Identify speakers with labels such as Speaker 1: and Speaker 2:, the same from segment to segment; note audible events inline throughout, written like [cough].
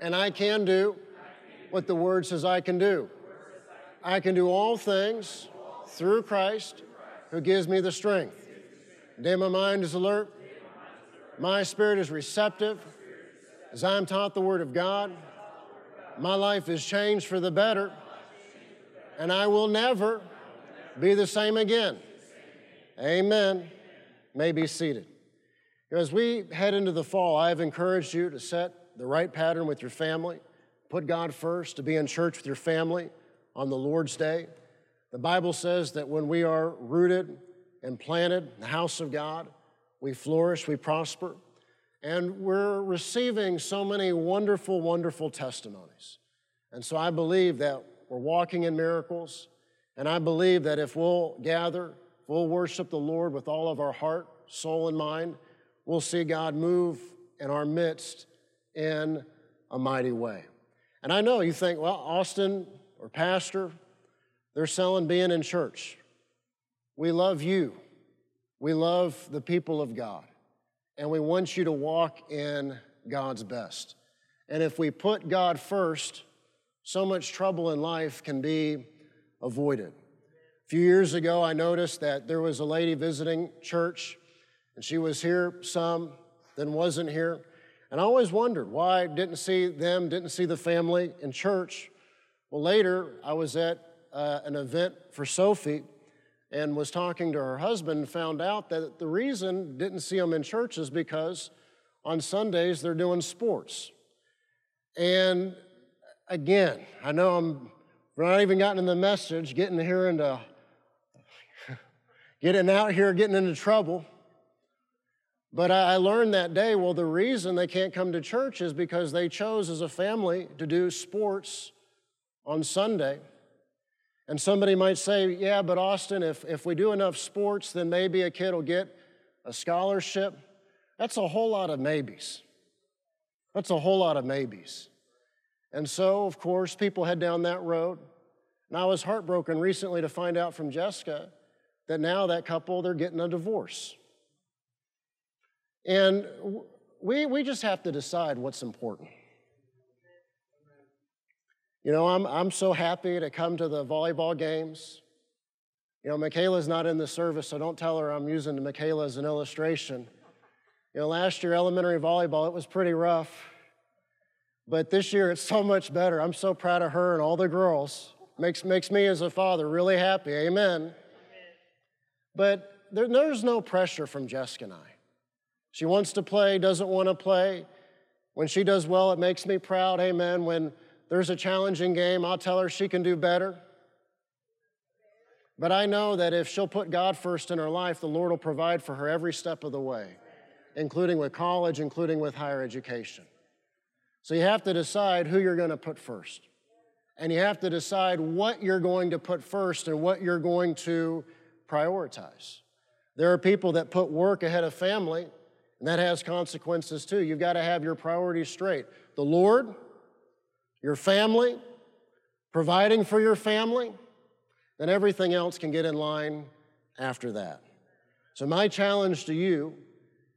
Speaker 1: and I can do what the Word says I can do. I can do all things through Christ who gives me the strength. Today, my mind is alert, my spirit is receptive as I'm taught the Word of God. My life is changed for the better, and I will never be the same again. Amen. May be seated. As we head into the fall, I have encouraged you to set the right pattern with your family, put God first, to be in church with your family on the Lord's day. The Bible says that when we are rooted and planted in the house of God, we flourish, we prosper. And we're receiving so many wonderful, wonderful testimonies. And so I believe that we're walking in miracles. And I believe that if we'll gather, if we'll worship the Lord with all of our heart, soul, and mind, we'll see God move in our midst in a mighty way. And I know you think, well, Austin or Pastor, they're selling being in church. We love you. We love the people of God. And we want you to walk in God's best. And if we put God first, so much trouble in life can be avoided. A few years ago, I noticed that there was a lady visiting church, and she was here some, then wasn't here. And I always wondered why I didn't see them, didn't see the family in church. Well, later I was at uh, an event for Sophie and was talking to her husband and found out that the reason didn't see them in church is because on Sundays they're doing sports. And again, I know I'm not even gotten in the message, getting here into [laughs] getting out here, getting into trouble. But I learned that day, well, the reason they can't come to church is because they chose as a family to do sports on Sunday. And somebody might say, yeah, but Austin, if, if we do enough sports, then maybe a kid will get a scholarship. That's a whole lot of maybes. That's a whole lot of maybes. And so, of course, people head down that road. And I was heartbroken recently to find out from Jessica that now that couple, they're getting a divorce. And we, we just have to decide what's important. You know, I'm, I'm so happy to come to the volleyball games. You know, Michaela's not in the service, so don't tell her I'm using Michaela as an illustration. You know, last year, elementary volleyball, it was pretty rough. But this year, it's so much better. I'm so proud of her and all the girls. Makes, makes me as a father really happy. Amen. But there, there's no pressure from Jessica and I. She wants to play, doesn't want to play. When she does well, it makes me proud. Amen. When there's a challenging game, I'll tell her she can do better. But I know that if she'll put God first in her life, the Lord will provide for her every step of the way, including with college, including with higher education. So you have to decide who you're going to put first. And you have to decide what you're going to put first and what you're going to prioritize. There are people that put work ahead of family, and that has consequences too. You've got to have your priorities straight. The Lord, your family, providing for your family, then everything else can get in line after that. So, my challenge to you,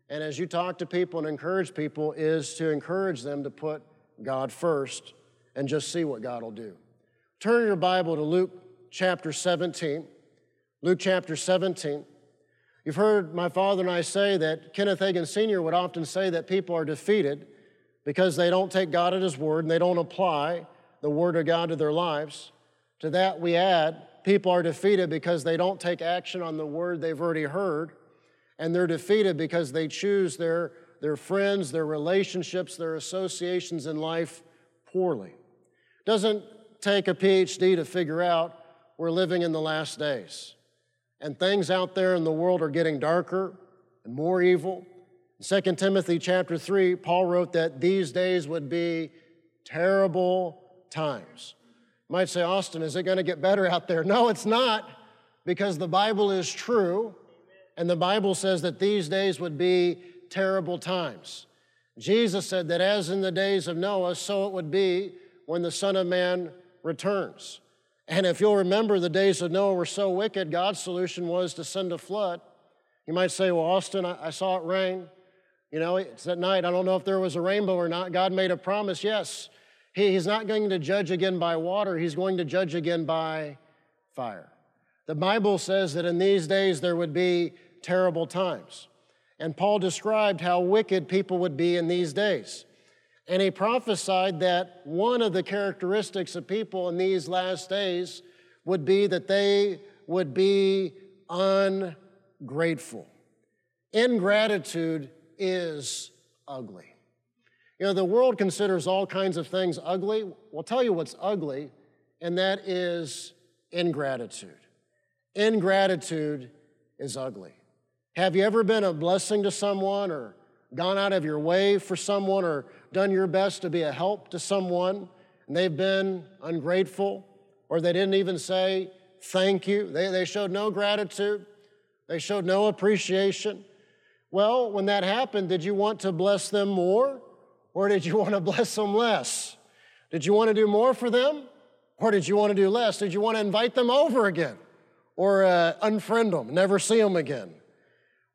Speaker 1: and as you talk to people and encourage people, is to encourage them to put God first and just see what God will do. Turn your Bible to Luke chapter 17. Luke chapter 17. You've heard my father and I say that Kenneth Hagin Sr. would often say that people are defeated because they don't take God at His word and they don't apply the word of God to their lives. To that, we add people are defeated because they don't take action on the word they've already heard, and they're defeated because they choose their, their friends, their relationships, their associations in life poorly. Doesn't take a PhD to figure out we're living in the last days and things out there in the world are getting darker and more evil. In 2 Timothy chapter 3, Paul wrote that these days would be terrible times. You might say, Austin, is it going to get better out there? No, it's not, because the Bible is true, and the Bible says that these days would be terrible times. Jesus said that as in the days of Noah, so it would be when the Son of Man returns. And if you'll remember, the days of Noah were so wicked, God's solution was to send a flood. You might say, Well, Austin, I, I saw it rain. You know, it's at night. I don't know if there was a rainbow or not. God made a promise. Yes, he, He's not going to judge again by water, He's going to judge again by fire. The Bible says that in these days there would be terrible times. And Paul described how wicked people would be in these days. And he prophesied that one of the characteristics of people in these last days would be that they would be ungrateful. Ingratitude is ugly. You know, the world considers all kinds of things ugly. We'll tell you what's ugly, and that is ingratitude. Ingratitude is ugly. Have you ever been a blessing to someone or gone out of your way for someone or done your best to be a help to someone and they've been ungrateful or they didn't even say thank you? They, they showed no gratitude, they showed no appreciation. Well, when that happened, did you want to bless them more or did you [laughs] want to bless them less? Did you want to do more for them or did you want to do less? Did you want to invite them over again or uh, unfriend them, never see them again?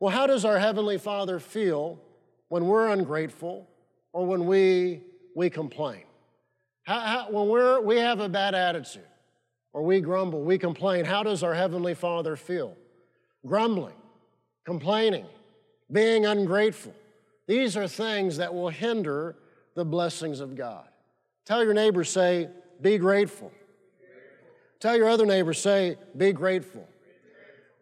Speaker 1: Well, how does our Heavenly Father feel when we're ungrateful or when we, we complain? How, how, when we're, we have a bad attitude or we grumble, we complain, how does our Heavenly Father feel? Grumbling, complaining, being ungrateful. These are things that will hinder the blessings of God. Tell your neighbor, say, be grateful. Tell your other neighbor, say, be grateful.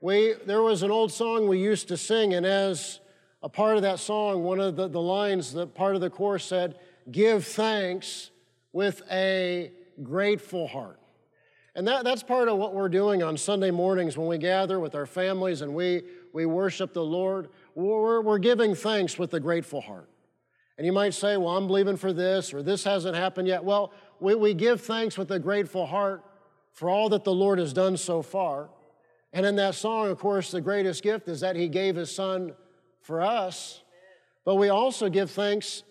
Speaker 1: We, there was an old song we used to sing, and as a part of that song, one of the, the lines, the part of the chorus said, Give thanks with a grateful heart. And that, that's part of what we're doing on Sunday mornings when we gather with our families and we, we worship the Lord. We're, we're giving thanks with a grateful heart. And you might say, Well, I'm believing for this, or this hasn't happened yet. Well, we, we give thanks with a grateful heart for all that the Lord has done so far. And in that song, of course, the greatest gift is that He gave His Son for us. But we also give thanks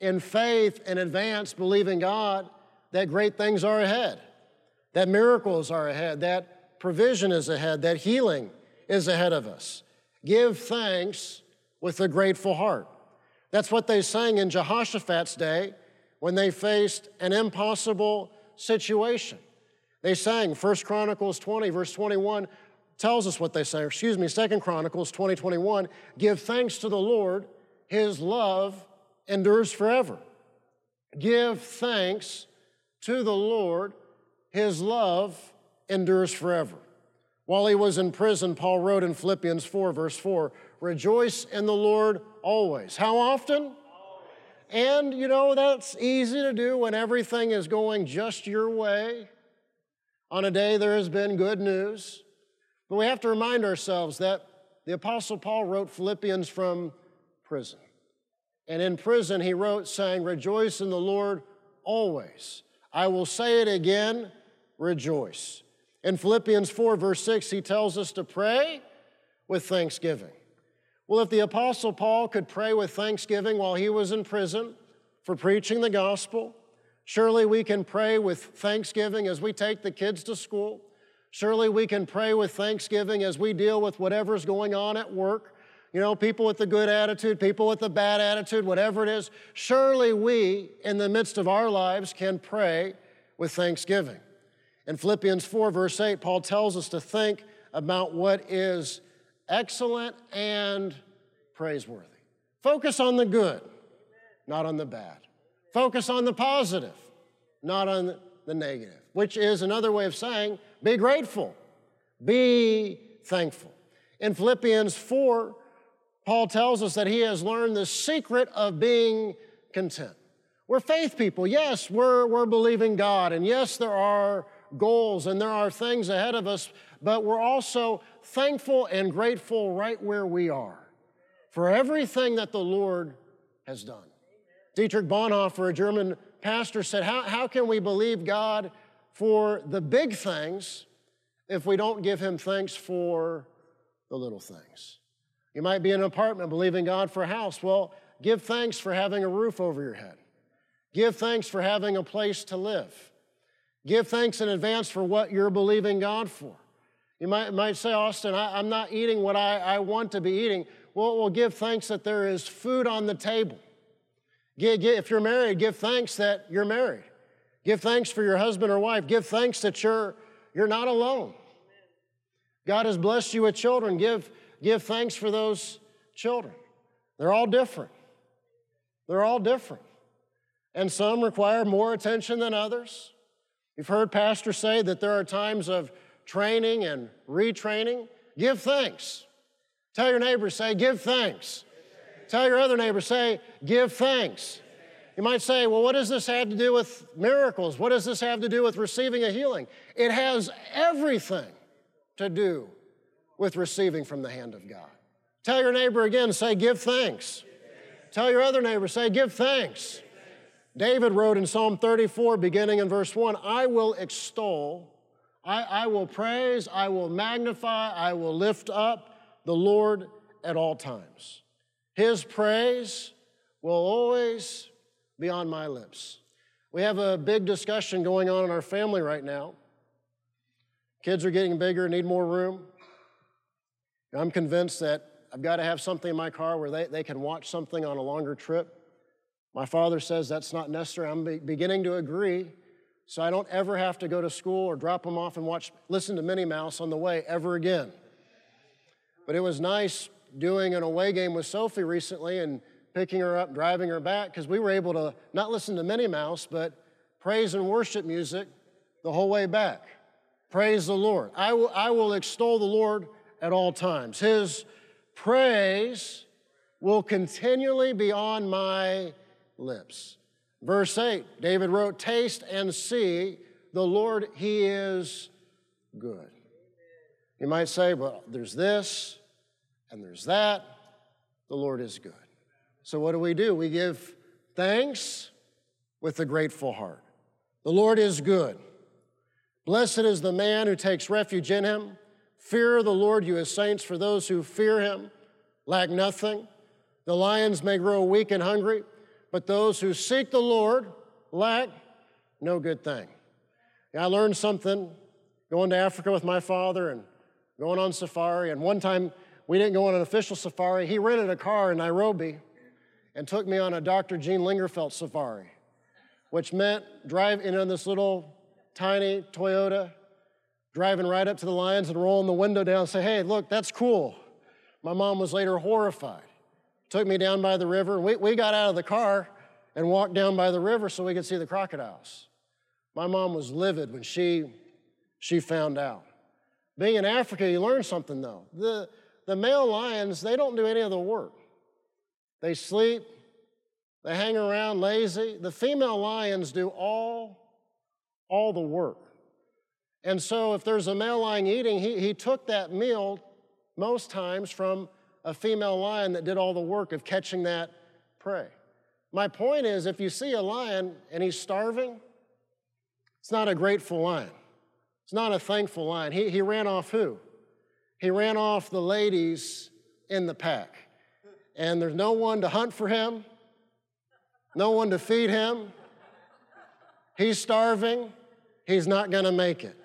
Speaker 1: in faith in advance, believing God that great things are ahead, that miracles are ahead, that provision is ahead, that healing is ahead of us. Give thanks with a grateful heart. That's what they sang in Jehoshaphat's day when they faced an impossible situation. They sang 1 Chronicles 20, verse 21 tells us what they say, excuse me, Second Chronicles 20, 21, give thanks to the Lord, his love endures forever. Give thanks to the Lord, his love endures forever. While he was in prison, Paul wrote in Philippians 4, verse 4, Rejoice in the Lord always. How often? And you know, that's easy to do when everything is going just your way. On a day there has been good news. But we have to remind ourselves that the Apostle Paul wrote Philippians from prison. And in prison, he wrote, saying, Rejoice in the Lord always. I will say it again, rejoice. In Philippians 4, verse 6, he tells us to pray with thanksgiving. Well, if the Apostle Paul could pray with thanksgiving while he was in prison for preaching the gospel, surely we can pray with thanksgiving as we take the kids to school Surely we can pray with thanksgiving as we deal with whatever's going on at work. You know, people with the good attitude, people with the bad attitude, whatever it is. Surely we, in the midst of our lives, can pray with thanksgiving. In Philippians 4, verse 8, Paul tells us to think about what is excellent and praiseworthy. Focus on the good, not on the bad. Focus on the positive, not on the negative, which is another way of saying be grateful. Be thankful. In Philippians 4, Paul tells us that he has learned the secret of being content. We're faith people. Yes, we're, we're believing God. And yes, there are goals and there are things ahead of us, but we're also thankful and grateful right where we are for everything that the Lord has done. Dietrich Bonhoeffer, a German pastor said, how, how can we believe God for the big things if we don't give Him thanks for the little things? You might be in an apartment believing God for a house. Well, give thanks for having a roof over your head. Give thanks for having a place to live. Give thanks in advance for what you're believing God for. You might, might say, Austin, I, am not eating what I, I want to be eating. Well, well, give thanks that there is food on the table. Give, give, if you're married, give thanks that you're married. Give thanks for your husband or wife. Give thanks that you're, you're not alone. God has blessed you with children. Give, give thanks for those children. They're all different. They're all different. And some require more attention than others. You've heard pastors say that there are times of training and retraining. Give thanks. Tell your neighbor, say, give thanks. Tell your other neighbor, say, give thanks. You might say, well, what does this have to do with miracles? What does this have to do with receiving a healing? It has everything to do with receiving from the hand of God. Tell your neighbor again, say, give thanks. Tell your other neighbor, say, give thanks. David wrote in Psalm 34, beginning in verse 1 I will extol, I, I will praise, I will magnify, I will lift up the Lord at all times. His praise will always be on my lips. We have a big discussion going on in our family right now. Kids are getting bigger, need more room. I'm convinced that I've got to have something in my car where they, they can watch something on a longer trip. My father says that's not necessary. I'm be- beginning to agree, so I don't ever have to go to school or drop them off and watch, listen to Minnie Mouse on the way ever again. But it was nice doing an away game with Sophie recently and picking her up, driving her back, because we were able to not listen to Minnie Mouse, but praise and worship music the whole way back. Praise the Lord. I will, I will extol the Lord at all times. His praise will continually be on my lips. Verse 8, David wrote, Taste and see the Lord, He is good. You might say, well, there's this and there's that. The Lord is good. So, what do we do? We give thanks with a grateful heart. The Lord is good. Blessed is the man who takes refuge in him. Fear the Lord, you his saints, for those who fear him lack nothing. The lions may grow weak and hungry, but those who seek the Lord lack no good thing. I learned something going to Africa with my father and going on safari. And one time we didn't go on an official safari. He rented a car in Nairobi and took me on a Dr. Gene Lingerfeld safari, which meant driving in on this little tiny Toyota, driving right up to the lions and rolling the window down and say, hey, look, that's cool. My mom was later horrified took me down by the river. We, we got out of the car and walked down by the river so we could see the crocodiles. My mom was livid when she, she found out. Being in Africa, you learn something though. The, the male lions, they don't do any of the work. They sleep, they hang around lazy. The female lions do all, all the work. And so if there's a male lion eating, he, he took that meal most times from a female lion that did all the work of catching that prey. My point is if you see a lion and he's starving, it's not a grateful lion. It's not a thankful lion. He, he ran off who? He ran off the ladies in the pack. And there's no one to hunt for him, no one to feed him. He's starving. He's not going to make it.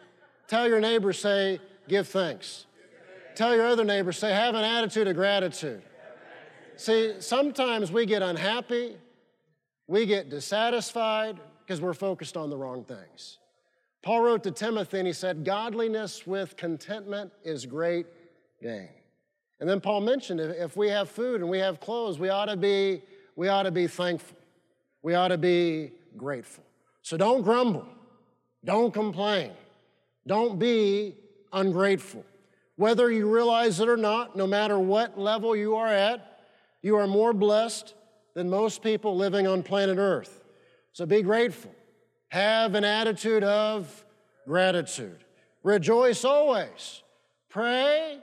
Speaker 1: Tell your neighbor, say, give thanks. Tell your other neighbor, say, have an attitude of gratitude. See, sometimes we get unhappy, we get dissatisfied because we're focused on the wrong things. Paul wrote to Timothy and he said, Godliness with contentment is great gain. And then Paul mentioned if we have food and we have clothes, we ought to be, we ought to be thankful. We ought to be grateful. So don't grumble. Don't complain. Don't be ungrateful. Whether you realize it or not, no matter what level you are at, you are more blessed than most people living on planet Earth. So be grateful. Have an attitude of gratitude. Rejoice always. Pray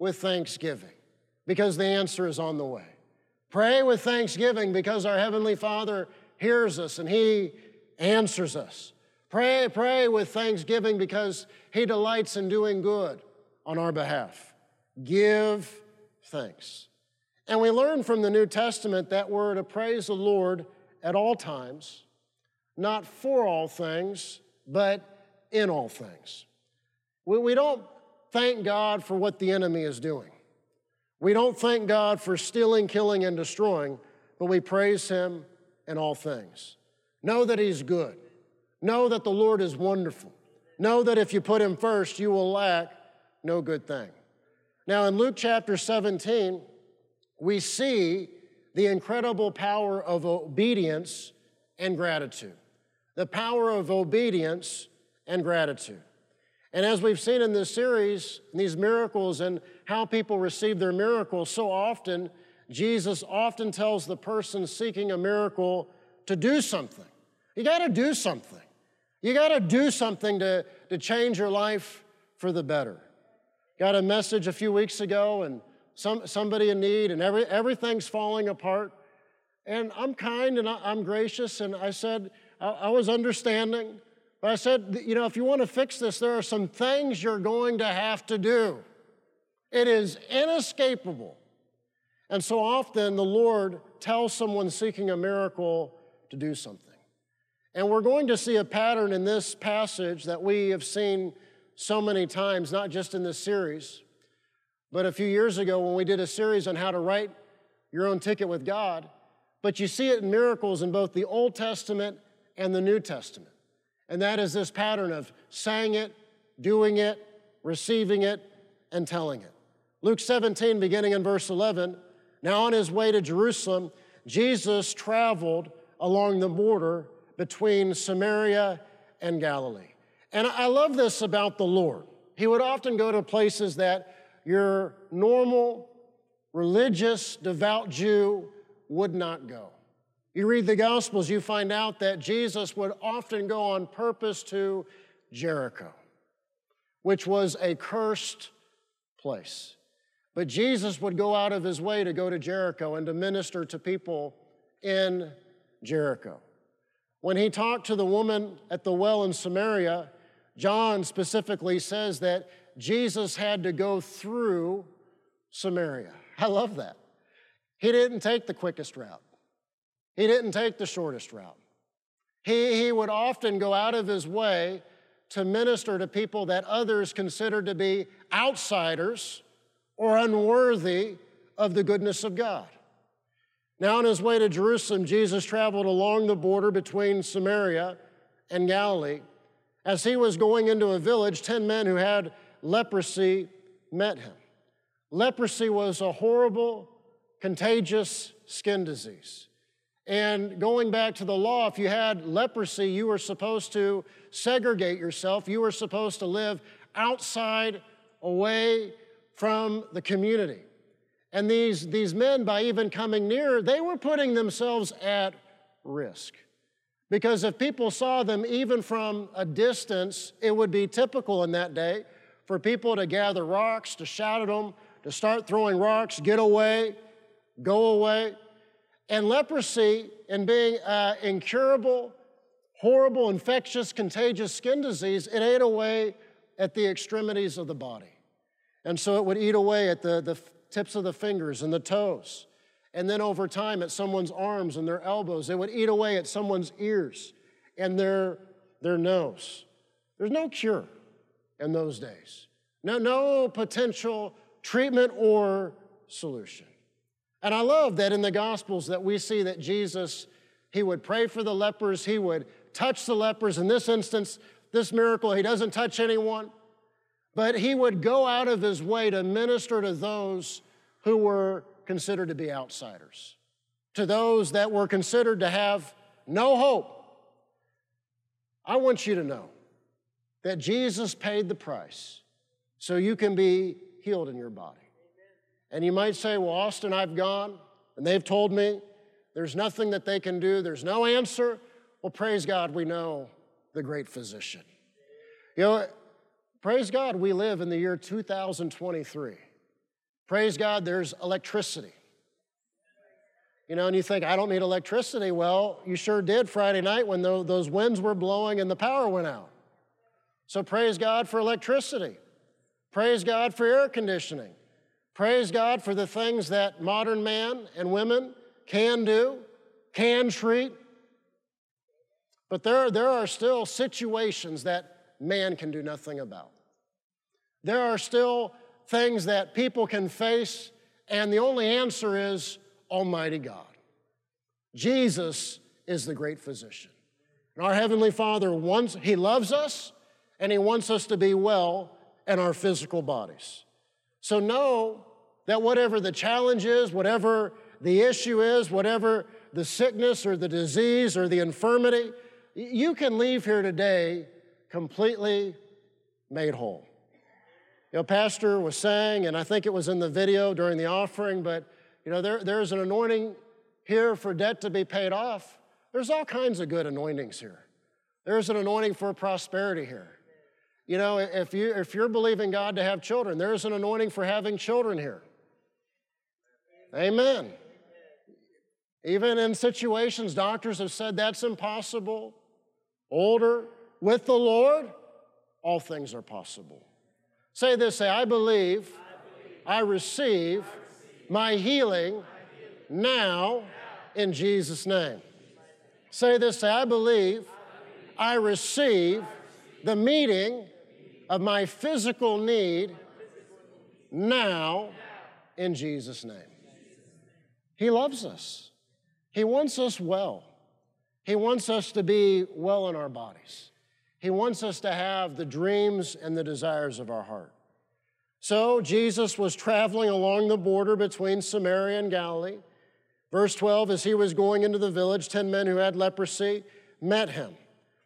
Speaker 1: with thanksgiving because the answer is on the way. Pray with thanksgiving because our Heavenly Father hears us and He, answers us. Pray, pray with thanksgiving because He delights in doing good on our behalf. Give thanks. And we learn from the New Testament that we're to praise the Lord at all times, not for all things, but in all things. We, we don't thank God for what the enemy is doing. We don't thank God for stealing, killing, and destroying, but we praise Him in all things. Know that He's good. Know that the Lord is wonderful. Know that if you put Him first, you will lack no good thing. Now, in Luke chapter 17, we see the incredible power of obedience and gratitude. The power of obedience and gratitude. And as we've seen in this series, these miracles and how people receive their miracles, so often Jesus often tells the person seeking a miracle to do something. You got to do something. You got to do something to, to change your life for the better. Got a message a few weeks ago, and some, somebody in need, and every, everything's falling apart. And I'm kind and I'm gracious, and I said, I, I was understanding. But I said, you know, if you want to fix this, there are some things you're going to have to do. It is inescapable. And so often the Lord tells someone seeking a miracle to do something. And we're going to see a pattern in this passage that we have seen so many times, not just in this series, but a few years ago when we did a series on how to write your own ticket with God. But you see it in miracles in both the Old Testament and the New Testament. And that is this pattern of saying it, doing it, receiving it, and telling it. Luke 17, beginning in verse 11. Now, on his way to Jerusalem, Jesus traveled along the border between Samaria and Galilee. And I love this about the Lord. He would often go to places that your normal, religious, devout Jew would not go. You read the Gospels, you find out that Jesus would often go on purpose to Jericho, which was a cursed place. But Jesus would go out of his way to go to Jericho and to minister to people in Jericho. When he talked to the woman at the well in Samaria, John specifically says that Jesus had to go through Samaria. I love that. He didn't take the quickest route. He didn't take the shortest route. He, he would often go out of his way to minister to people that others considered to be outsiders or unworthy of the goodness of God. Now, on his way to Jerusalem, Jesus traveled along the border between Samaria and Galilee. As he was going into a village, 10 men who had leprosy met him. Leprosy was a horrible, contagious skin disease. And going back to the law, if you had leprosy, you were supposed to segregate yourself. You were supposed to live outside, away from the community. And these, these men, by even coming near, they were putting themselves at risk. Because if people saw them even from a distance, it would be typical in that day for people to gather rocks, to shout at them, to start throwing rocks, get away, go away. And leprosy and being uh, incurable, horrible, infectious, contagious skin disease, it ate away at the extremities of the body. And so it would eat away at the, the tips of the fingers and the toes. And then over time at someone's arms and their elbows. It would eat away at someone's ears and their, their nose. There's no cure in those days. No, no potential treatment or solution. And I love that in the Gospels that we see that Jesus, he would pray for the lepers, he would touch the lepers. In this instance, this miracle, he doesn't touch anyone, but he would go out of his way to minister to those who were considered to be outsiders, to those that were considered to have no hope. I want you to know that Jesus paid the price so you can be healed in your body. And you might say, Well, Austin, I've gone, and they've told me there's nothing that they can do, there's no answer. Well, praise God, we know the great physician. You know, praise God, we live in the year 2023. Praise God, there's electricity. You know, and you think, I don't need electricity. Well, you sure did Friday night when those winds were blowing and the power went out. So praise God for electricity. Praise God for air conditioning. Praise God for the things that modern man and women can do, can treat. But there, there are still situations that man can do nothing about. There are still things that people can face, and the only answer is Almighty God. Jesus is the great physician. And our Heavenly Father wants, He loves us, and He wants us to be well in our physical bodies. So know that whatever the challenge is, whatever the issue is, whatever the sickness or the disease or the infirmity, you can leave here today completely made whole. You know, Pastor was saying, and I think it was in the video during the offering, but you know, there, there's an anointing here for debt to be paid off. There's all kinds of good anointings here. There's an anointing for prosperity here. You know, if, you, if you're believing God to have children, there's an anointing for having children here. Amen. Even in situations, doctors have said that's impossible. Older, with the Lord, all things are possible. Say this say, I believe, I receive my healing now in Jesus' name. Say this say, I believe, I receive the meeting of my physical need now in Jesus' name. He loves us, He wants us well. He wants us to be well in our bodies. He wants us to have the dreams and the desires of our heart. So Jesus was traveling along the border between Samaria and Galilee. Verse 12, as he was going into the village, 10 men who had leprosy met him.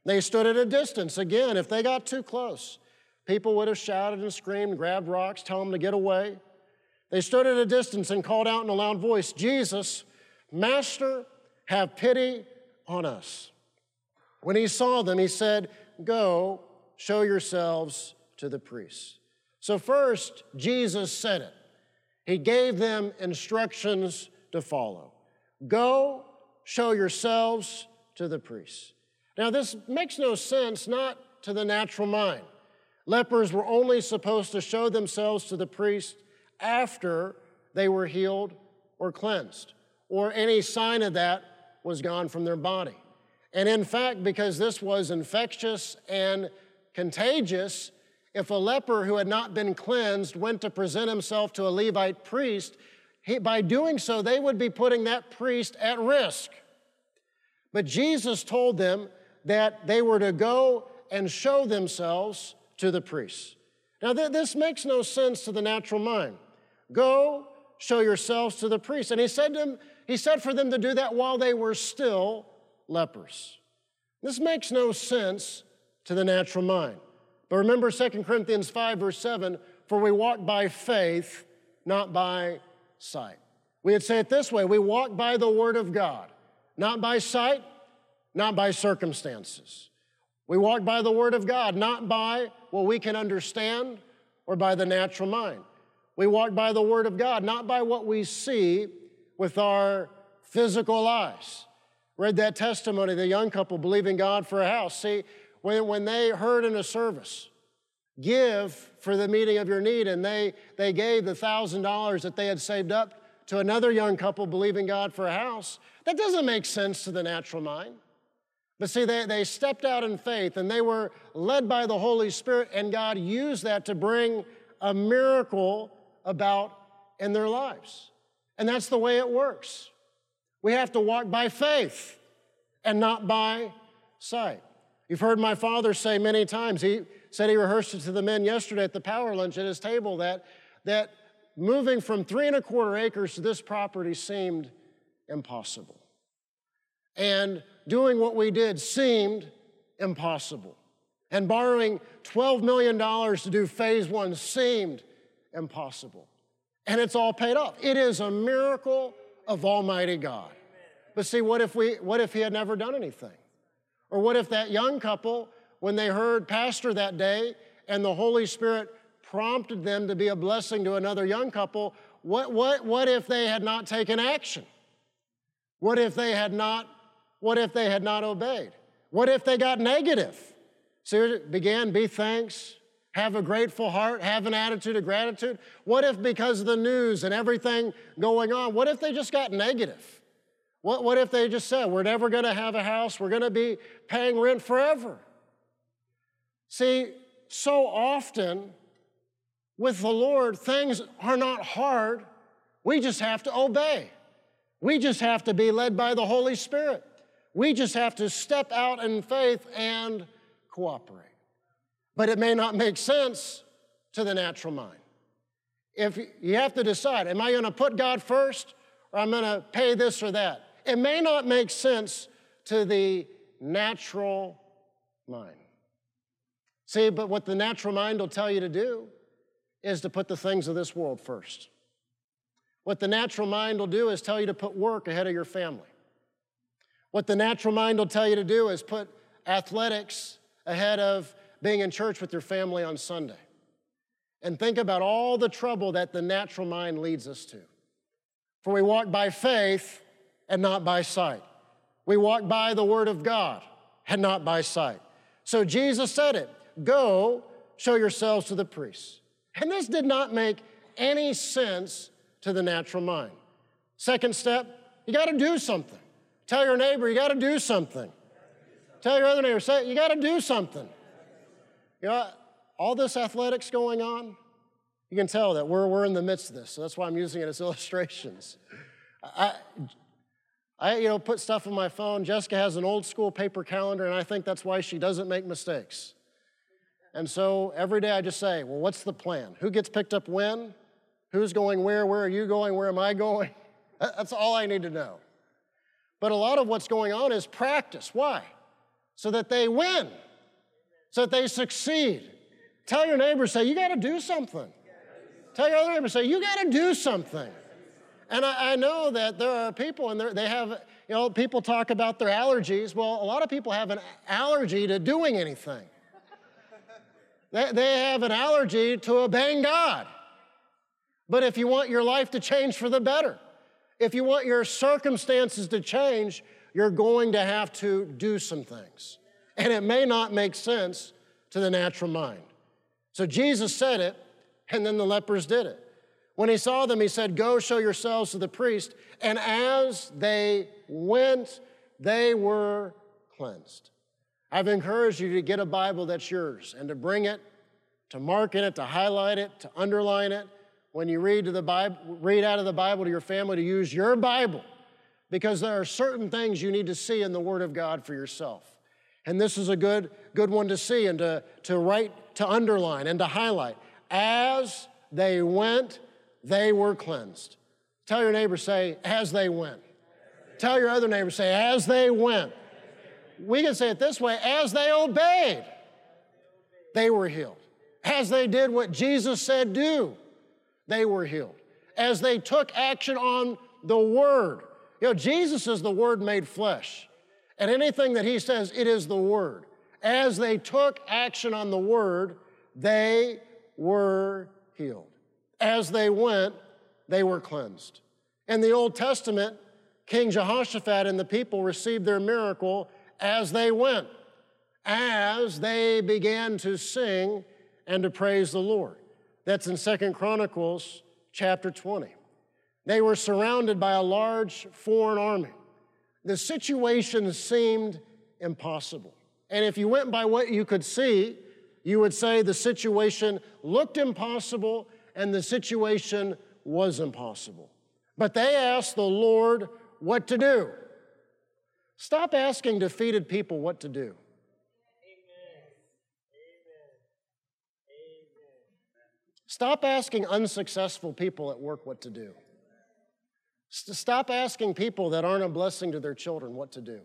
Speaker 1: They stood at a distance. Again, if they got too close, people would have shouted and screamed, grabbed rocks, tell them to get away. They stood at a distance and called out in a loud voice, Jesus, Master, have pity on us. When he saw them, he said, Go, show yourselves to the priests. So, first, Jesus said it. He gave them instructions to follow. Go, show yourselves to the priests. Now, this makes no sense, not to the natural mind. Lepers were only supposed to show themselves to the priest after they were healed or cleansed, or any sign of that was gone from their body. And in fact, because this was infectious and contagious, if a leper who had not been cleansed went to present himself to a Levite priest, he, by doing so, they would be putting that priest at risk. But Jesus told them that they were to go and show themselves to the priests. Now, th- this makes no sense to the natural mind. Go, show yourselves to the priests. And he said, to them, he said for them to do that while they were still lepers. This makes no sense to the natural mind. But remember 2 Corinthians 5, verse 7 for we walk by faith, not by sight. We would say it this way we walk by the Word of God, not by sight, not by circumstances. We walk by the Word of God, not by what we can understand or by the natural mind. We walk by the Word of God, not by what we see with our physical eyes read that testimony, the young couple believing God for a house. See, when, when they heard in a service, give for the meeting of your need, and they, they gave the thousand dollars that they had saved up to another young couple believing God for a house, that doesn't make sense to the natural mind. But see, they, they stepped out in faith and they were led by the Holy Spirit, and God used that to bring a miracle about in their lives. And that's the way it works. We have to walk by faith and not by sight. You've heard my father say many times, he said he rehearsed it to the men yesterday at the power lunch at his table that, that moving from three and a quarter acres to this property seemed impossible. And doing what we did seemed impossible. And borrowing $12 million to do phase one seemed impossible. And it's all paid off. It is a miracle of Almighty God. But see, what if, we, what if he had never done anything? Or what if that young couple, when they heard Pastor that day and the Holy Spirit prompted them to be a blessing to another young couple, what, what, what if they had not taken action? What if they had not, what if they had not obeyed? What if they got negative? It began, be thanks, have a grateful heart, have an attitude of gratitude. What if because of the news and everything going on, what if they just got negative? What, what if they just said, we're never gonna have a house, we're gonna be paying rent forever? See, so often with the Lord, things are not hard. We just have to obey. We just have to be led by the Holy Spirit. We just have to step out in faith and cooperate. But it may not make sense to the natural mind. If you have to decide, am I going to put God first or I'm going to pay this or that? It may not make sense to the natural mind. See, but what the natural mind will tell you to do is to put the things of this world first. What the natural mind will do is tell you to put work ahead of your family. What the natural mind will tell you to do is put athletics ahead of being in church with your family on Sunday. And think about all the trouble that the natural mind leads us to. For we walk by faith and not by sight. We walk by the Word of God and not by sight. So Jesus said it Go, show yourselves to the priests. And this did not make any sense to the natural mind. Second step, you got to do something. Tell your neighbor, you got to do something. Tell your other neighbor, say, you got to do something. You know, all this athletics going on, you can tell that we're, we're in the midst of this. So that's why I'm using it as [laughs] illustrations. I, I, you know, put stuff on my phone. Jessica has an old school paper calendar, and I think that's why she doesn't make mistakes. And so every day I just say, well, what's the plan? Who gets picked up when? Who's going where? Where are you going? Where am I going? [laughs] That's all I need to know. But a lot of what's going on is practice. Why? So that they win, so that they succeed. Tell your neighbor, say, you got to do something. Tell your other neighbor, say, you got to do something. And I, I, know that there are people, and they have, you know, people talk about their allergies. Well, a lot of people have an allergy to doing anything. They, they have an allergy to obeying God. But if you want your life to change for the better, if you want your circumstances to change, you're going to have to do some things. And it may not make sense to the natural mind. So Jesus said it, and then the lepers did it. When he saw them, he said, Go show yourselves to the priest. And as they went, they were cleansed. I've encouraged you to get a Bible that's yours and to bring it, to mark in it, to highlight it, to underline it. When you read, to the Bible, read out of the Bible to your family, to use your Bible, because there are certain things you need to see in the Word of God for yourself. And this is a good, good one to see and to, to write, to underline, and to highlight. As they went, they were cleansed. Tell your neighbor, say, as they went. Tell your other neighbor, say, as they went we can say it this way as they obeyed, they were healed. As they did what Jesus said do, they were healed. As they took action on the Word. You know, Jesus is the Word made flesh. And anything that He says, it is the Word. As they took action on the Word, they were healed. As they went, they were cleansed. In the Old Testament, King Jehoshaphat and the people received their miracle as they went, as they began to sing and to praise the Lord. That's in Second Chronicles chapter 20. They were surrounded by a large foreign army. The situation seemed impossible. And if you went by what you could see, you would say the situation looked impossible and the situation was impossible. But they asked the Lord what to do. Stop asking defeated people what to do. Stop asking unsuccessful people at work what to do. Stop asking people that aren't a blessing to their children what to do.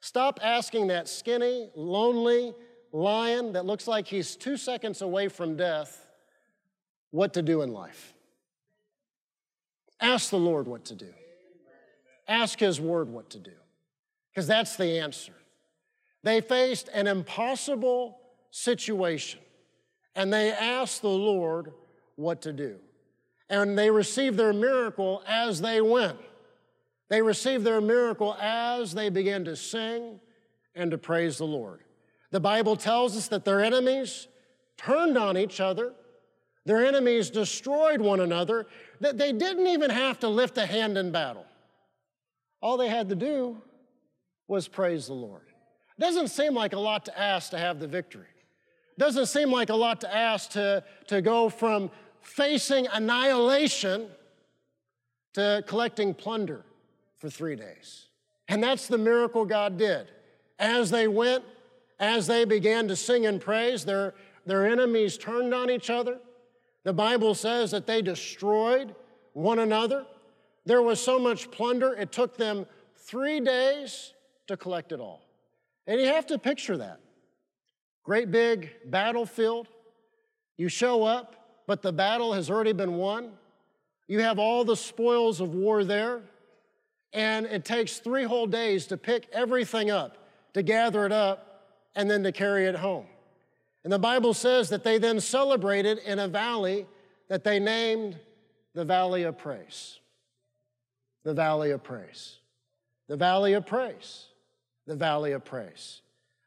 Speaker 1: Stop asking that skinny, lonely lion that looks like he's two seconds away from death what to do in life. Ask the Lord what to do. Ask His Word what to do, because that's the answer. They faced an impossible situation, and they asked the Lord what to do. And they received their miracle as they went. They received their miracle as they began to sing and to praise the Lord. The Bible tells us that their enemies turned on each other, their enemies destroyed one another, that they didn't even have to lift a hand in battle. All they had to do was praise the Lord. It Doesn't seem like a lot to ask to have the victory. Doesn't seem like a lot to ask to, to go from facing annihilation to collecting plunder for three days. And that's the miracle God did. As they went, as they began to sing and praise, their, their enemies turned on each other. The Bible says that they destroyed one another. There was so much plunder, it took them three days to collect it all. And you have to picture that. Great big battlefield. You show up, but the battle has already been won. You have all the spoils of war there. And it takes three whole days to pick everything up, to gather it up, and then to carry it home. And the Bible says that they then celebrated in a valley that they named the Valley of Praise. The Valley of Praise. The Valley of Praise. The Valley of Praise.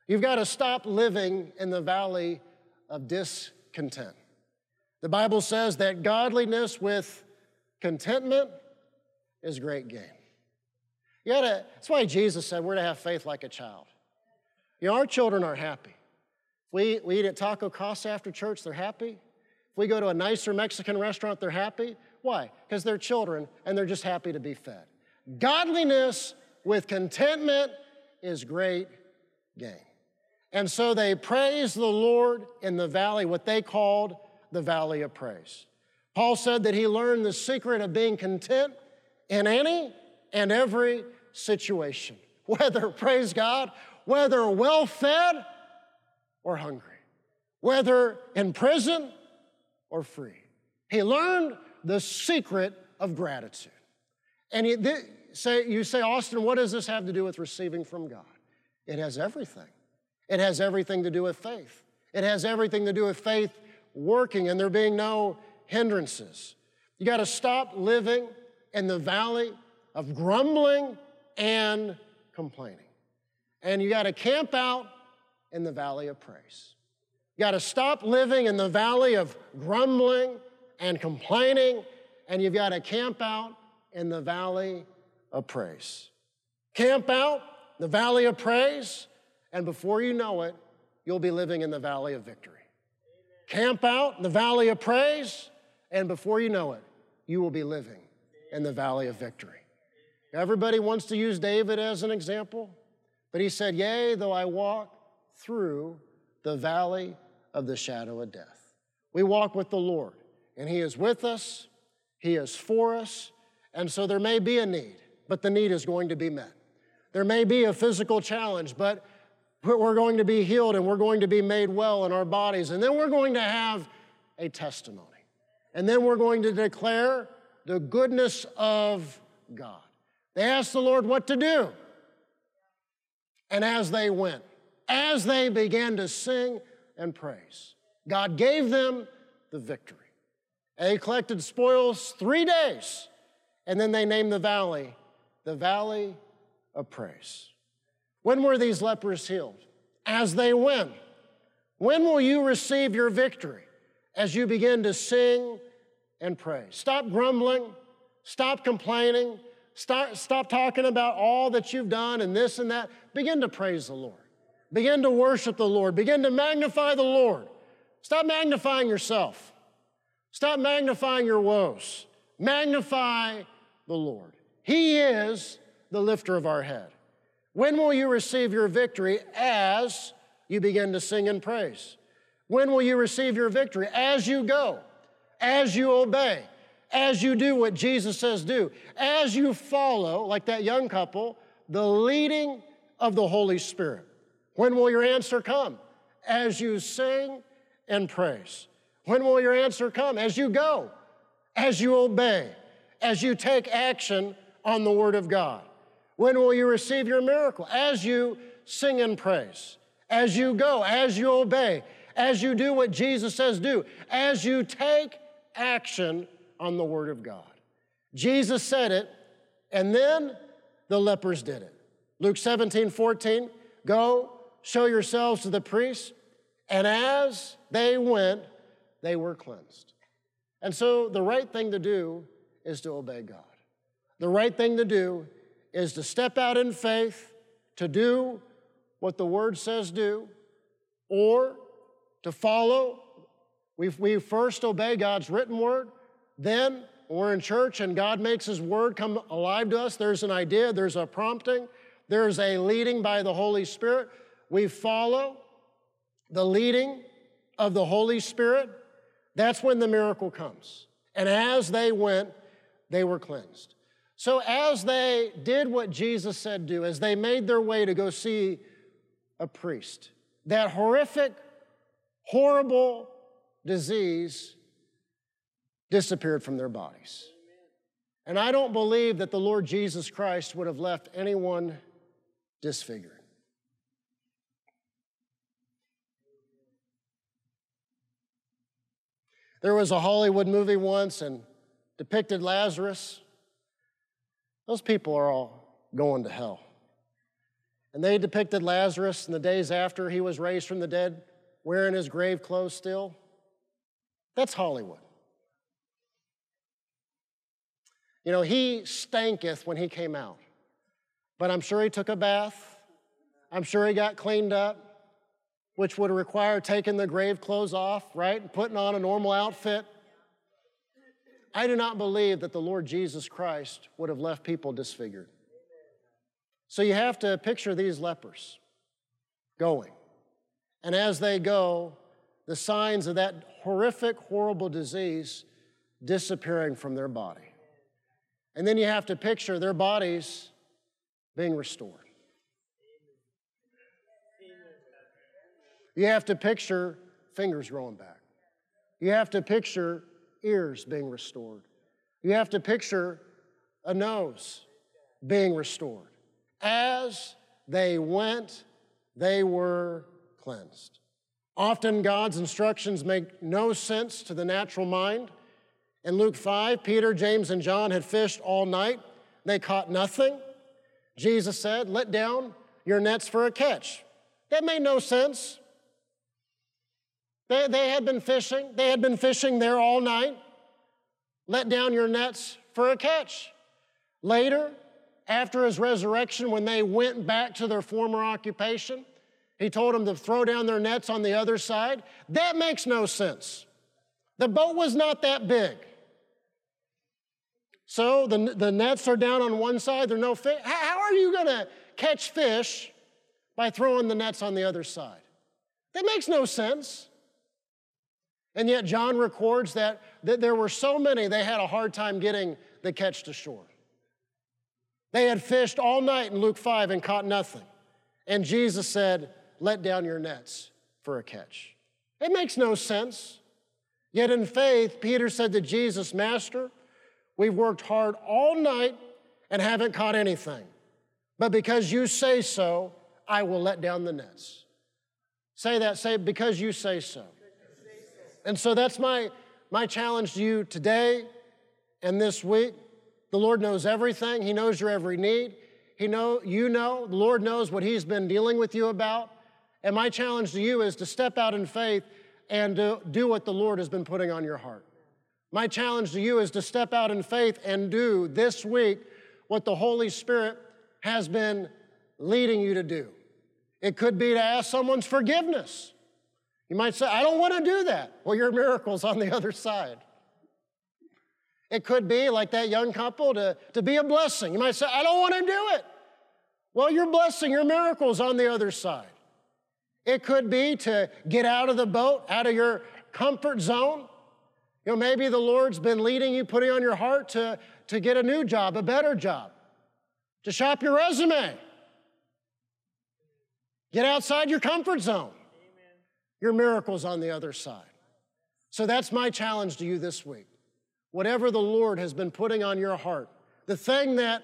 Speaker 1: You've got to stop living in the valley of discontent. The Bible says that godliness with contentment is great gain. You gotta, that's why Jesus said we're to have faith like a child. You know, our children are happy. If we, we eat at Taco Casa after church, they're happy. If we go to a nicer Mexican restaurant, they're happy. Why? Because they're children and they're just happy to be fed. Godliness with contentment is great gain. And so they praised the Lord in the valley, what they called the valley of praise. Paul said that he learned the secret of being content in any and every situation, [laughs] whether, praise God, whether well fed or hungry, whether in prison or free. He learned the secret of gratitude. And you say, Austin, what does this have to do with receiving from God? It has everything. It has everything to do with faith. It has everything to do with faith working and there being no hindrances. You got to stop living in the valley of grumbling and complaining. And you got to camp out in the valley of praise. You got to stop living in the valley of grumbling and complaining, and you've got to camp out in the valley of praise. Camp out the valley of praise, and before you know it, you'll be living in the valley of victory. Camp out in the valley of praise, and before you know it, you will be living in the valley of victory. Everybody wants to use David as an example, but he said, Yea, though I walk through the valley of the shadow of death. We walk with the Lord, and He is with us, He is for us, and so there may be a need, but the need is going to be met. There may be a physical challenge, but we're going to be healed and we're going to be made well in our bodies, and then we're going to have a testimony. And then we're going to declare the goodness of God. They asked the Lord what to do. And as they went, as they began to sing and praise, God gave them the victory. They collected spoils three days, and then they named the valley the Valley of Praise. When were these lepers healed? As they went. When will you receive your victory? As you begin to sing and praise. Stop grumbling, stop complaining, Stop, stop talking about all that you've done and this and that. Begin to praise the Lord. Begin to worship the Lord. Begin to magnify the Lord. Stop magnifying yourself. Stop magnifying your woes. Magnify the Lord. He is the lifter of our head. When will you receive your victory as you begin to sing and praise? When will you receive your victory? As you go, as you obey, as you do what Jesus says do, as you follow, like that young couple, the leading of the Holy Spirit. When will your answer come? As you sing and praise. When will your answer come? As you go, as you obey, as you take action on the Word of God. When will you receive your miracle? As you sing and praise, as you go, as you obey, as you do what Jesus says do, as you take action on the Word of God. Jesus said it, and then the lepers did it. Luke 17, 14, go, show yourselves to the priests. And as they went, they were cleansed. And so the right thing to do is to obey God. The right thing to do is to step out in faith, to do what the Word says do, or to follow. We, we first obey God's written Word, then we're in church and God makes His Word come alive to us. There's an idea, there's a prompting, there's a leading by the Holy Spirit. We follow the leading of the Holy Spirit. That's when the miracle comes. And as they went, they were cleansed. So, as they did what Jesus said do, as they made their way to go see a priest, that horrific, horrible disease disappeared from their bodies. And I don't believe that the Lord Jesus Christ would have left anyone disfigured. There was a Hollywood movie once and depicted Lazarus. Those people are all going to hell. And they depicted Lazarus in the days after he was raised from the dead, wearing his grave clothes still. That's Hollywood. You know, he stanketh when he came out, but I'm sure he took a bath. I'm sure he got cleaned up, which would require taking the grave clothes off, right, and putting on a normal outfit. I do not believe that the Lord Jesus Christ would have left people disfigured. So you have to picture these lepers going. And as they go, the signs of that horrific, horrible disease disappearing from their body. And then you have to picture their bodies being restored. You have to picture fingers growing back. You have to picture ears being restored. You have to picture a nose being restored. As they went, they were cleansed. Often God's instructions make no sense to the natural mind. In Luke 5, Peter, James, and John had fished all night. They caught nothing. Jesus said, Let down your nets for a catch. That made no sense. They, they had been fishing, they had been fishing there all night. Let down your nets for a catch. Later, after his resurrection, when they went back to their former occupation, he told them to throw down their nets on the other side. That makes no sense. The boat was not that big. So the, the nets are down on one side, there are no fish. How are you going to catch fish by throwing the nets on the other side? That makes no sense. And yet, John records that, that there were so many, they had a hard time getting the catch to shore. They had fished all night in Luke 5 and caught nothing. And Jesus said, Let down your nets for a catch. It makes no sense. Yet in faith, Peter said to Jesus, Master, we've worked hard all night and haven't caught anything. But because you say so, I will let down the nets. Say that, say, because you say so. And so that's my, my challenge to you today and this week. The Lord knows everything. He knows your every need. He know, you know, the Lord knows what He's been dealing with you about. And my challenge to you is to step out in faith and to do what the Lord has been putting on your heart. My challenge to you is to step out in faith and do this week what the Holy Spirit has been leading you to do. It could be to ask someone's forgiveness. You might say, I don't want to do that. Well, your miracle's on the other side. It could be like that young couple to, to be a blessing. You might say, I don't want to do it. Well, your blessing, your miracle's on the other side. It could be to get out of the boat, out of your comfort zone. You know, maybe the Lord's been leading you, putting on your heart to, to get a new job, a better job, to shop your resume. Get outside your comfort zone. Your miracle's on the other side. So that's my challenge to you this week. Whatever the Lord has been putting on your heart, the thing that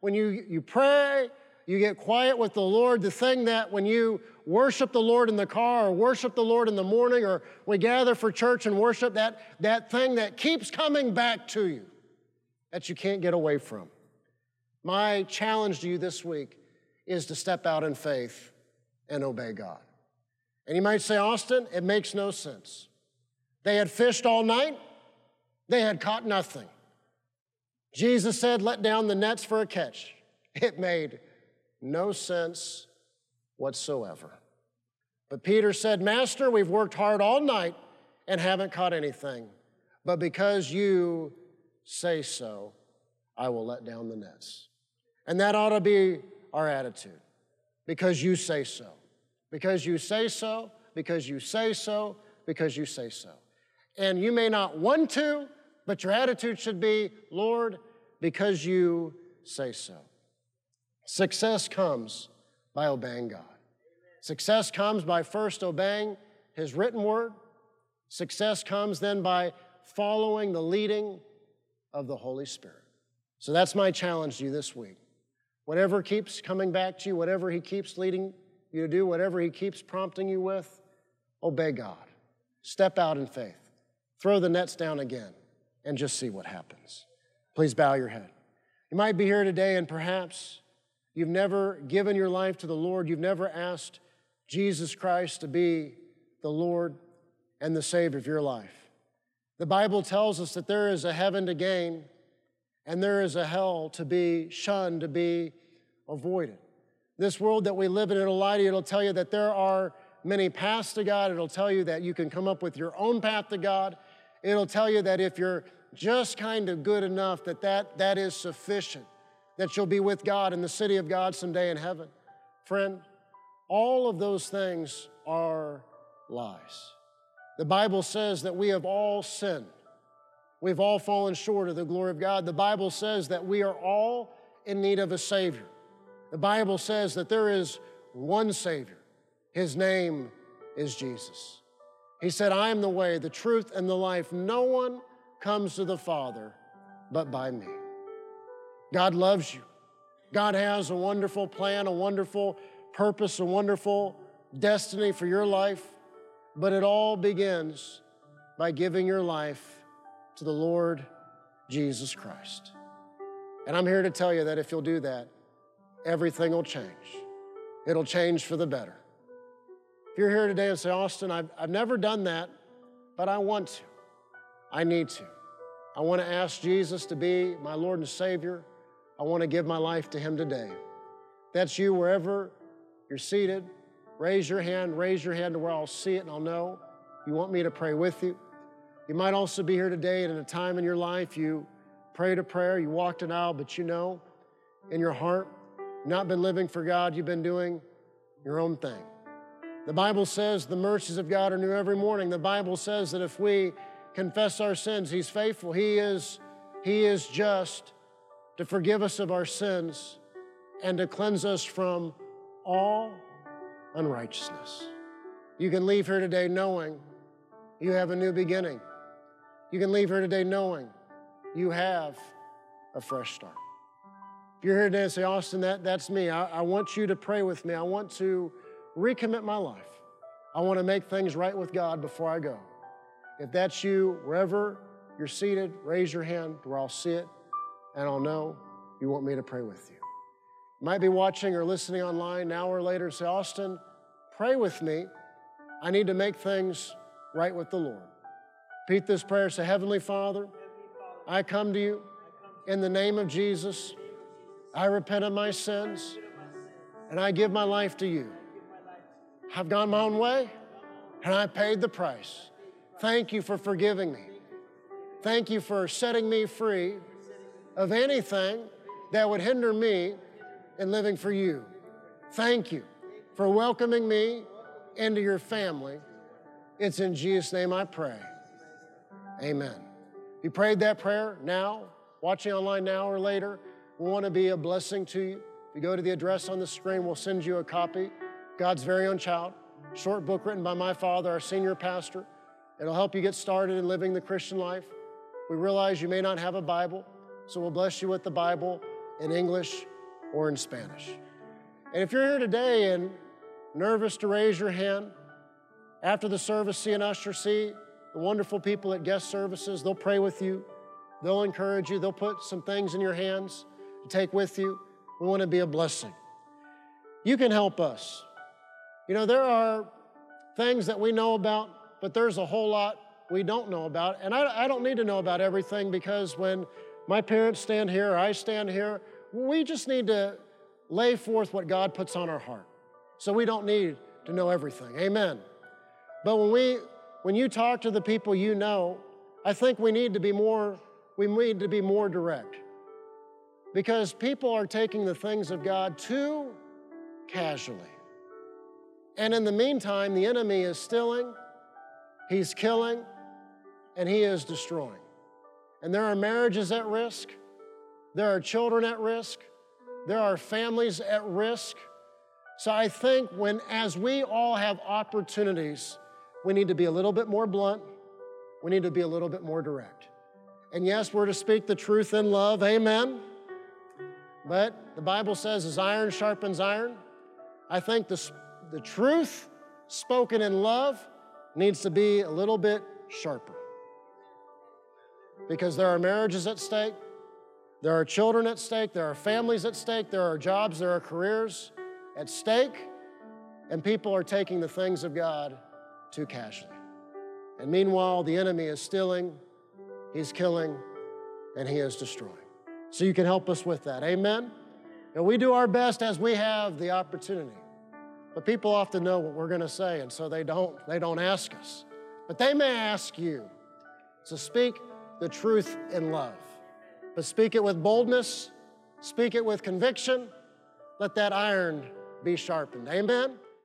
Speaker 1: when you, you pray, you get quiet with the Lord, the thing that when you worship the Lord in the car or worship the Lord in the morning or we gather for church and worship, that, that thing that keeps coming back to you that you can't get away from. My challenge to you this week is to step out in faith and obey God. And you might say, Austin, it makes no sense. They had fished all night, they had caught nothing. Jesus said, Let down the nets for a catch. It made no sense whatsoever. But Peter said, Master, we've worked hard all night and haven't caught anything. But because you say so, I will let down the nets. And that ought to be our attitude. Because you say so. Because you say so, because you say so, because you say so. And you may not want to, but your attitude should be, Lord, because you say so. Success comes by obeying God. Success comes by first obeying His written word. Success comes then by following the leading of the Holy Spirit. So that's my challenge to you this week. Whatever keeps coming back to you, whatever He keeps leading you to do, whatever He keeps prompting you with, obey God. Step out in faith. Throw the nets down again and just see what happens. Please bow your head. You might be here today and perhaps you've never given your life to the Lord. You've never asked Jesus Christ to be the Lord and the Savior of your life. The Bible tells us that there is a heaven to gain and there is a hell to be shunned, to be avoided. This world that we live in, it'll lie to you, it'll tell you that there are many paths to God. It'll tell you that you can come up with your own path to God. It'll tell you that if you're just kind of good enough that, that that is sufficient, that you'll be with God in the city of God someday in heaven. Friend, all of those things are lies. The Bible says that we have all sinned. We've all fallen short of the glory of God. The Bible says that we are all in need of a Savior. The Bible says that there is one Savior. His name is Jesus. He said, I am the way, the truth, and the life. No one comes to the Father but by me. God loves you. God has a wonderful plan, a wonderful purpose, a wonderful destiny for your life, but it all begins by giving your life to the Lord Jesus Christ. And I'm here to tell you that if you'll do that, everything will change. It'll change for the better. If you're here today and say, Austin, I've, I've never done that, but I want to. I need to. I want to ask Jesus to be my Lord and Savior. I want to give my life to Him today. That's you, wherever you're seated. Raise your hand, raise your hand to where I'll see it and I'll know. You want me to pray with you. You might also be here today and at a time in your life you prayed a prayer, you walked an aisle, but you know in your heart, not been living for God, you've been doing your own thing. The Bible says the mercies of God are new every morning. The Bible says that if we confess our sins, He's faithful. He is, he is just to forgive us of our sins and to cleanse us from all unrighteousness. You can leave here today knowing you have a new beginning. You can leave here today knowing you have a fresh start. You're here today and say, Austin, that, that's me, I, I want you to pray with me. I want to recommit my life. I want to make things right with God before I go. If that's you, wherever you're seated, raise your hand where I'll see it and I'll know you want me to pray with you. You might be watching or listening online an hour later say, Austin, pray with me. I need to make things right with the Lord. Repeat this prayer. Say, Heavenly Father, I come to you in the name of Jesus. I repent of my sins and I give my life to you. I've gone my own way and I paid the price. Thank you for forgiving me. Thank you for setting me free of anything that would hinder me in living for you. Thank you for welcoming me into your family. It's in Jesus' name I pray. Amen. You prayed that prayer now, watching online now or later, we want to be a blessing to you. If you go to the address on the screen, we'll send you a copy. God's very own child, short book written by my father, our senior pastor. It'll help you get started in living the Christian life. We realize you may not have a Bible, so we'll bless you with the Bible in English or in Spanish. And if you're here today and nervous to raise your hand. After the service, see an usher, see the wonderful people at guest services. They'll pray with you, they'll encourage you, they'll put some things in your hands to take with you. We want to be a blessing. You can help us. You know, there are things that we know about, but there's a whole lot we don't know about. And I, I don't need to know about everything because when my parents stand here, or I stand here, we just need to lay forth what God puts on our heart. So we don't need to know everything. Amen. But when we when you talk to the people you know, I think we need to be more we need to be more direct. Because people are taking the things of God too casually. And in the meantime, the enemy is stealing, he's killing, and he is destroying. And there are marriages at risk, there are children at risk, there are families at risk. So I think when, as we all have opportunities, we need to be a little bit more blunt, we need to be a little bit more direct. And yes, we're to speak the truth in love, amen. But the Bible says, as iron sharpens iron, I think the, the truth spoken in love needs to be a little bit sharper. Because there are marriages at stake, there are children at stake, there are families at stake, there are jobs, there are careers at stake, and people are taking the things of God too casually. And meanwhile, the enemy is stealing, he's killing, and he is destroying. So you can help us with that. Amen? And we do our best as we have the opportunity. But people often know what we're going to say, and so they don't, they don't ask us. But they may ask you. So speak the truth in love. But speak it with boldness, speak it with conviction. Let that iron be sharpened. Amen?